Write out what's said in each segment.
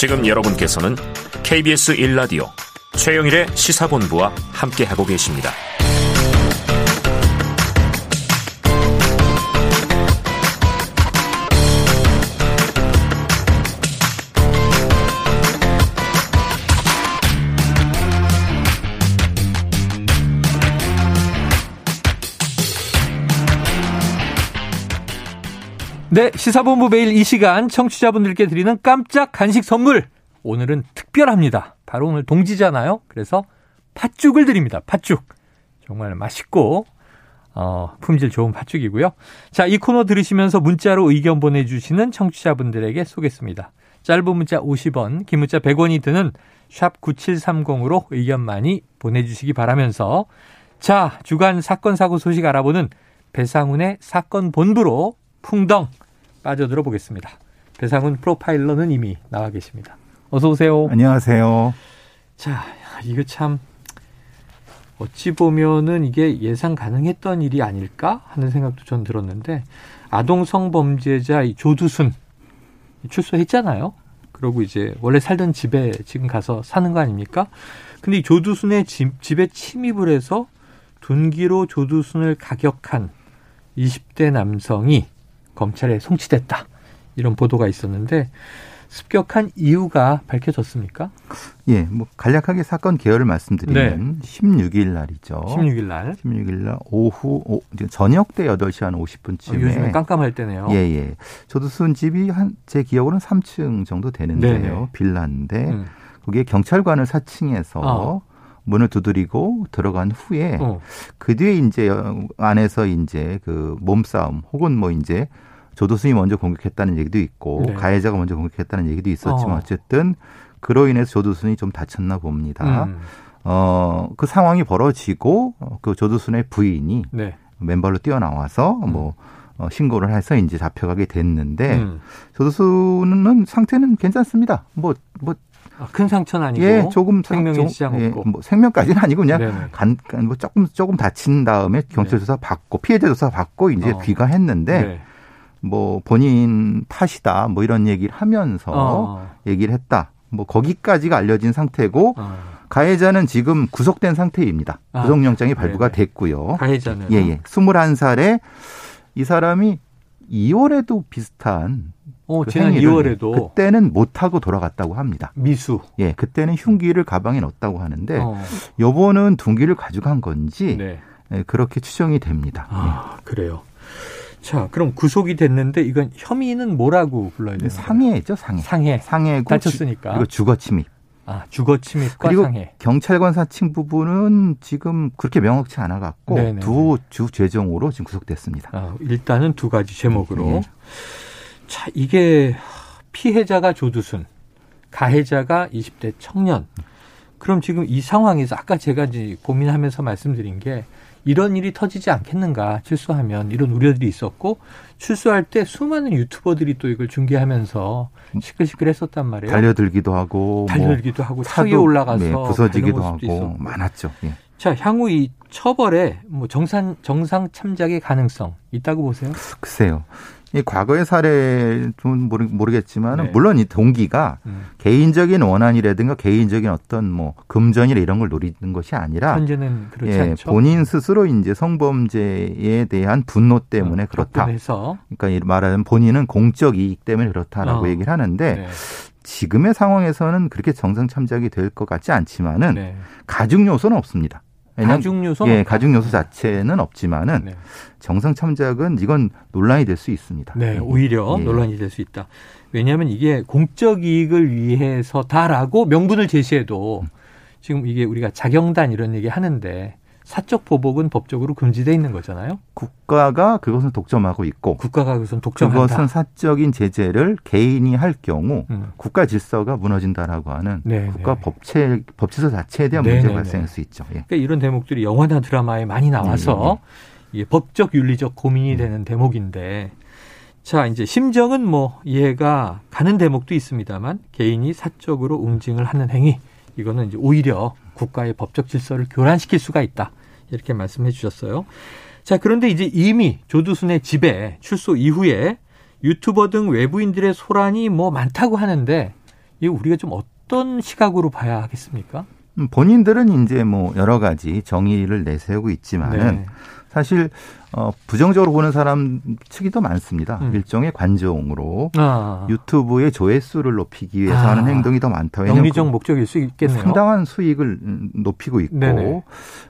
지금 여러분께서는 KBS 1라디오 최영일의 시사본부와 함께하고 계십니다. 네, 시사본부 매일 이 시간 청취자분들께 드리는 깜짝 간식 선물. 오늘은 특별합니다. 바로 오늘 동지잖아요. 그래서 팥죽을 드립니다. 팥죽. 정말 맛있고 어, 품질 좋은 팥죽이고요. 자, 이 코너 들으시면서 문자로 의견 보내주시는 청취자분들에게 쏘겠습니다. 짧은 문자 50원, 긴 문자 100원이 드는 샵 9730으로 의견 많이 보내주시기 바라면서 자, 주간 사건 사고 소식 알아보는 배상훈의 사건 본부로 풍덩 빠져들어 보겠습니다. 배상훈 프로파일러는 이미 나와 계십니다. 어서 오세요. 안녕하세요. 자, 이거 참 어찌 보면은 이게 예상 가능했던 일이 아닐까 하는 생각도 전 들었는데 아동 성범죄자 조두순 출소했잖아요. 그러고 이제 원래 살던 집에 지금 가서 사는 거 아닙니까? 근데 이 조두순의 집, 집에 침입을 해서 둔기로 조두순을 가격한 20대 남성이 검찰에 송치됐다. 이런 보도가 있었는데 습격한 이유가 밝혀졌습니까? 예, 뭐 간략하게 사건 개요를 말씀드리면 네. 16일 날이죠. 16일 날. 16일 날 오후 오, 저녁 때 8시 한 50분쯤에 어, 요즘에 깜깜할 때네요. 예, 예. 조두순 집이 한 제 기억으로는 3층 정도 되는데요. 네네. 빌라인데 음. 거기에 경찰관을 사칭해서 어. 문을 두드리고 들어간 후에 어. 그 뒤에 이제 안에서 이제 그 몸싸움 혹은 뭐 이제 조도순이 먼저 공격했다는 얘기도 있고 네. 가해자가 먼저 공격했다는 얘기도 있었지만 어. 쨌든 그로 인해서 조도순이 좀 다쳤나 봅니다. 음. 어, 그 상황이 벌어지고 그 조도순의 부인이 네. 맨발로 뛰어나와서 음. 뭐 어, 신고를 해서 이제 잡혀가게 됐는데 음. 조도순은 상태는 괜찮습니다. 뭐 뭐. 아, 큰 상처는 아니고 예, 조금 생명에 지장 예, 없고 뭐 생명까지는 아니고 그냥 간, 뭐 조금 조금 다친 다음에 경찰 조사 받고 피해자 조사 받고 이제 어. 귀가했는데 네. 뭐 본인 탓이다 뭐 이런 얘기를 하면서 어. 얘기를 했다. 뭐 거기까지가 알려진 상태고 어. 가해자는 지금 구속된 상태입니다. 아, 구속영장이 발부가 네네. 됐고요. 가해자는 예, 예. 21살에 이 사람이 2월에도 비슷한 어, 그 지난 2월에도 그때는 못 하고 돌아갔다고 합니다. 미수. 예, 그때는 흉기를 가방에 넣었다고 하는데 어. 요번은 둔기를 가져간 건지 네. 예, 그렇게 추정이 됩니다. 아, 예. 그래요. 자, 그럼 구속이 됐는데 이건 혐의는 뭐라고 불러야 되나요? 상해죠, 상해. 상해. 상해고 다쳤으니까. 그리고 주거 침입. 아, 주거 침입과 그리고 상해. 경찰관 사칭 부분은 지금 그렇게 명확치 않아 갖고 두 주 죄정으로 지금 구속됐습니다. 아, 일단은 두 가지 제목으로. 네. 자, 이게 피해자가 조두순, 가해자가 20대 청년. 그럼 지금 이 상황에서 아까 제가 이제 고민하면서 말씀드린 게 이런 일이 터지지 않겠는가 출소하면 이런 우려들이 있었고 출소할 때 수많은 유튜버들이 또 이걸 중계하면서 시끌시끌했었단 말이에요. 달려들기도 하고 뭐 달려들기도 뭐 하고 차에 올라가서 네, 부서지기도 하고 있었고. 많았죠. 예. 자 향후 이 처벌에 뭐 정상 정상 참작의 가능성 있다고 보세요? 글쎄요. 이 과거의 사례 좀 모르겠지만 네. 물론 이 동기가 음. 개인적인 원한이라든가 개인적인 어떤 뭐 금전이나 이런 걸 노리는 것이 아니라 현재는 그렇지 예, 않죠. 본인 스스로 이제 성범죄에 대한 분노 때문에 어, 그렇다. 해서. 그러니까 말하자면 본인은 공적 이익 때문에 그렇다라고 어. 얘기를 하는데 네. 지금의 상황에서는 그렇게 정상 참작이 될 것 같지 않지만은 네. 가중 요소는 없습니다. 가중 요소 예, 가중 요소 자체는 없지만은 네. 정상 참작은 이건 논란이 될 수 있습니다. 네, 오히려 예. 논란이 될 수 있다. 왜냐하면 이게 공적 이익을 위해서다라고 명분을 제시해도 지금 이게 우리가 자경단 이런 얘기 하는데 사적 보복은 법적으로 금지돼 있는 거잖아요. 국가가 그것을 독점하고 있고 국가가 그것은 독점한다. 그것은 사적인 제재를 개인이 할 경우 음. 국가 질서가 무너진다라고 하는 네, 국가 네. 법체 법질서 자체에 대한 네, 문제가 네, 발생할 수 있죠. 예. 그러니까 이런 대목들이 영화나 드라마에 많이 나와서 예, 법적 윤리적 고민이 음. 되는 대목인데 자 이제 심정은 뭐 이해가 가는 대목도 있습니다만 개인이 사적으로 웅징을 하는 행위 이거는 이제 오히려 국가의 법적 질서를 교란시킬 수가 있다. 이렇게 말씀해 주셨어요. 자, 그런데 이제 이미 조두순의 집에 출소 이후에 유튜버 등 외부인들의 소란이 뭐 많다고 하는데 이 우리가 좀 어떤 시각으로 봐야 하겠습니까? 음, 본인들은 이제 뭐 여러 가지 정의를 내세우고 있지만은 네. 사실 어, 부정적으로 보는 사람 측이 더 많습니다. 음. 일종의 관종으로 아. 유튜브의 조회수를 높이기 위해서 아. 하는 행동이 더 많다. 영리적 그 목적일 수 있겠네요. 상당한 수익을 높이고 있고 네네.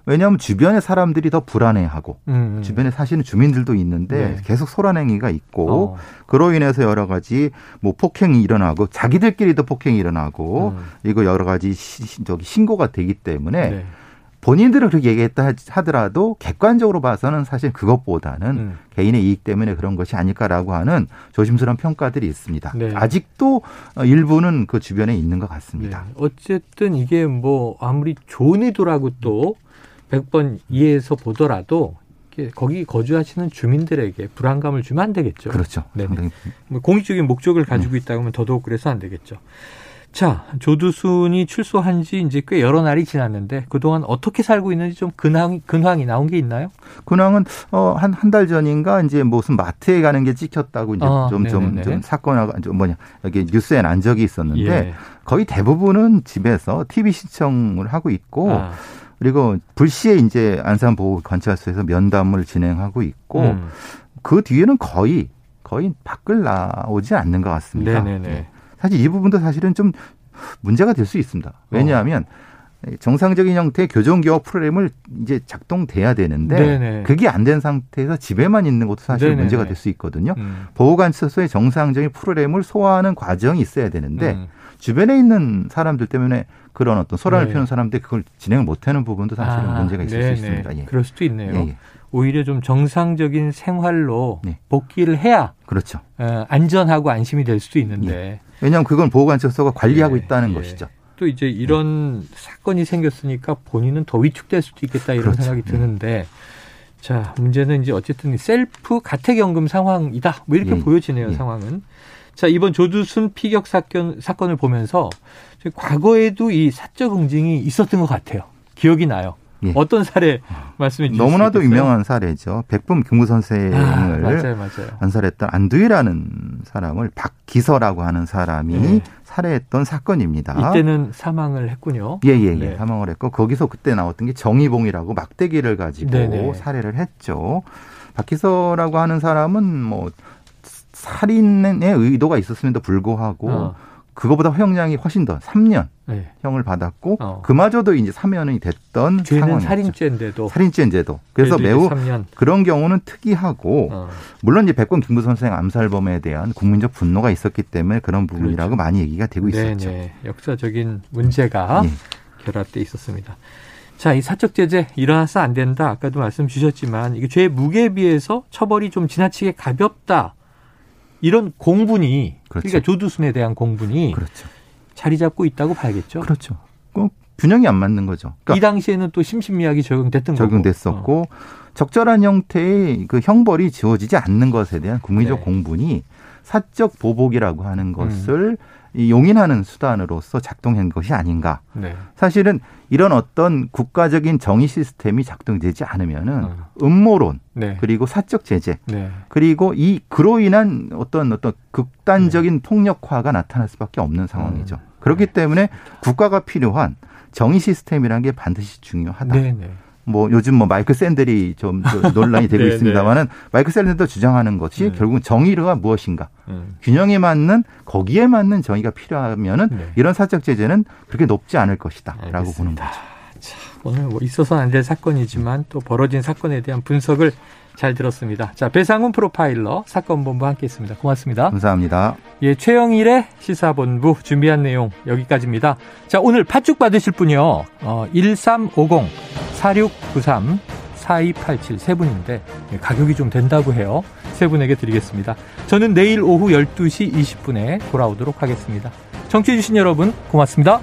왜냐하면 주변의 사람들이 더 불안해하고 음. 음. 주변에 사시는 주민들도 있는데 네. 계속 소란행위가 있고 어. 그로 인해서 여러 가지 뭐 폭행이 일어나고 자기들끼리도 폭행이 일어나고 음. 이거 여러 가지 시, 저기 신고가 되기 때문에 네. 본인들은 그렇게 얘기했다 하더라도 객관적으로 봐서는 사실 그것보다는 음. 개인의 이익 때문에 그런 것이 아닐까라고 하는 조심스러운 평가들이 있습니다. 네. 아직도 일부는 그 주변에 있는 것 같습니다. 네. 어쨌든 이게 뭐 아무리 좋은 의도라고 또 100번 이해해서 보더라도 거기 거주하시는 주민들에게 불안감을 주면 안 되겠죠. 그렇죠. 네. 뭐 공익적인 목적을 가지고 네. 있다고 하면 더더욱 그래서 안 되겠죠. 자, 조두순이 출소한 지 이제 꽤 여러 날이 지났는데 그동안 어떻게 살고 있는지 좀 근황, 근황이 나온 게 있나요? 근황은 어, 한, 한 달 전인가 이제 무슨 마트에 가는 게 찍혔다고 이제 아, 좀, 좀, 좀 사건이 좀 뭐냐, 여기 뉴스에 난 적이 있었는데 예. 거의 대부분은 집에서 TV 시청을 하고 있고 아. 그리고 불시에 이제 안산보호 관찰소에서 면담을 진행하고 있고 음. 그 뒤에는 거의 거의 밖을 나오지 않는 것 같습니다. 네네네. 네. 사실 이 부분도 사실은 좀 문제가 될 수 있습니다. 왜냐하면 어. 정상적인 형태의 교정기업 프로그램을 이제 작동돼야 되는데 네네. 그게 안 된 상태에서 집에만 있는 것도 사실 네네. 문제가 될 수 있거든요. 음. 보호관찰소의 정상적인 프로그램을 소화하는 과정이 있어야 되는데 음. 주변에 있는 사람들 때문에 그런 어떤 소란을 네. 피우는 사람들이 그걸 진행을 못하는 부분도 사실은 아, 문제가 있을 네네. 수 있습니다. 예. 그럴 수도 있네요. 예, 예. 오히려 좀 정상적인 생활로 네. 복귀를 해야 그렇죠. 어, 안전하고 안심이 될 수도 있는데 예. 왜냐하면 그건 보호관찰소가 관리하고 예, 있다는 예. 것이죠. 또 이제 이런 사건이 생겼으니까 본인은 더 위축될 수도 있겠다 이런 그렇죠. 생각이 드는데 자 문제는 이제 어쨌든 셀프 가택연금 상황이다 뭐 이렇게 예. 보여지네요 상황은. 자 이번 조두순 피격 사건 사건을 보면서 과거에도 이 사적 응징이 있었던 것 같아요. 기억이 나요. 예. 어떤 사례 말씀해 주시죠? 너무나도 유명한 사례죠. 백범 김구 선생을 아, 맞아요, 맞아요. 안살했던 안두희라는 사람을 박기서라고 하는 사람이 네. 살해했던 사건입니다. 이때는 사망을 했군요. 예, 예, 예. 네. 사망을 했고 거기서 그때 나왔던 게 정의봉이라고 막대기를 가지고 네네. 살해를 했죠. 박기서라고 하는 사람은 뭐 살인의 의도가 있었음에도 불구하고 어. 그거보다 형량이 훨씬 더 3년 네. 형을 받았고 어. 그마저도 이제 사면이 됐던 죄는 살인죄인데도 살인죄인데도 그래서 매우 3년. 그런 경우는 특이하고 어. 물론 이제 백권 김구 선생 암살범에 대한 국민적 분노가 있었기 때문에 그런 부분이라고 그렇죠. 많이 얘기가 되고 네네. 있었죠. 역사적인 문제가 네. 결합돼 있었습니다. 자, 이 사적 제재 일어나서 안 된다. 아까도 말씀 주셨지만 이게 죄 무게에 비해서 처벌이 좀 지나치게 가볍다. 이런 공분이 그렇죠. 그러니까 조두순에 대한 공분이 그렇죠. 자리 잡고 있다고 봐야겠죠. 그렇죠. 꼭 균형이 안 맞는 거죠. 그러니까 이 당시에는 또 심신미약이 적용됐던 적용됐었고. 어. 적절한 형태의 그 형벌이 지워지지 않는 것에 대한 국민적 네. 공분이 사적 보복이라고 하는 것을 음. 용인하는 수단으로서 작동한 것이 아닌가. 네. 사실은 이런 어떤 국가적인 정의 시스템이 작동되지 않으면은 어. 음모론 네. 그리고 사적 제재 네. 그리고 이 그로 인한 어떤 어떤 극단적인 네. 폭력화가 나타날 수밖에 없는 상황이죠. 음. 그렇기 네. 때문에 국가가 필요한 정의 시스템이라는 게 반드시 중요하다. 네, 뭐 요즘 뭐 마이클 샌들이 좀 논란이 되고 네, 있습니다만은 네. 마이클 샌들도 주장하는 것이 음. 결국 정의가 무엇인가 음. 균형에 맞는 거기에 맞는 정의가 필요하면은 네. 이런 사적 제재는 그렇게 높지 않을 것이다라고 보는 거죠. 자, 오늘 뭐 있어서는 안 될 사건이지만 또 벌어진 사건에 대한 분석을 잘 들었습니다. 자, 배상훈 프로파일러 사건 본부 함께 했습니다. 고맙습니다. 감사합니다. 예, 최영일의 시사본부 준비한 내용 여기까지입니다. 자, 오늘 팥죽 받으실 분이요. 어, 1350 4693 4287 세 분인데 예, 가격이 좀 된다고 해요. 세 분에게 드리겠습니다. 저는 내일 오후 12시 20분에 돌아오도록 하겠습니다. 청취해주신 여러분 고맙습니다.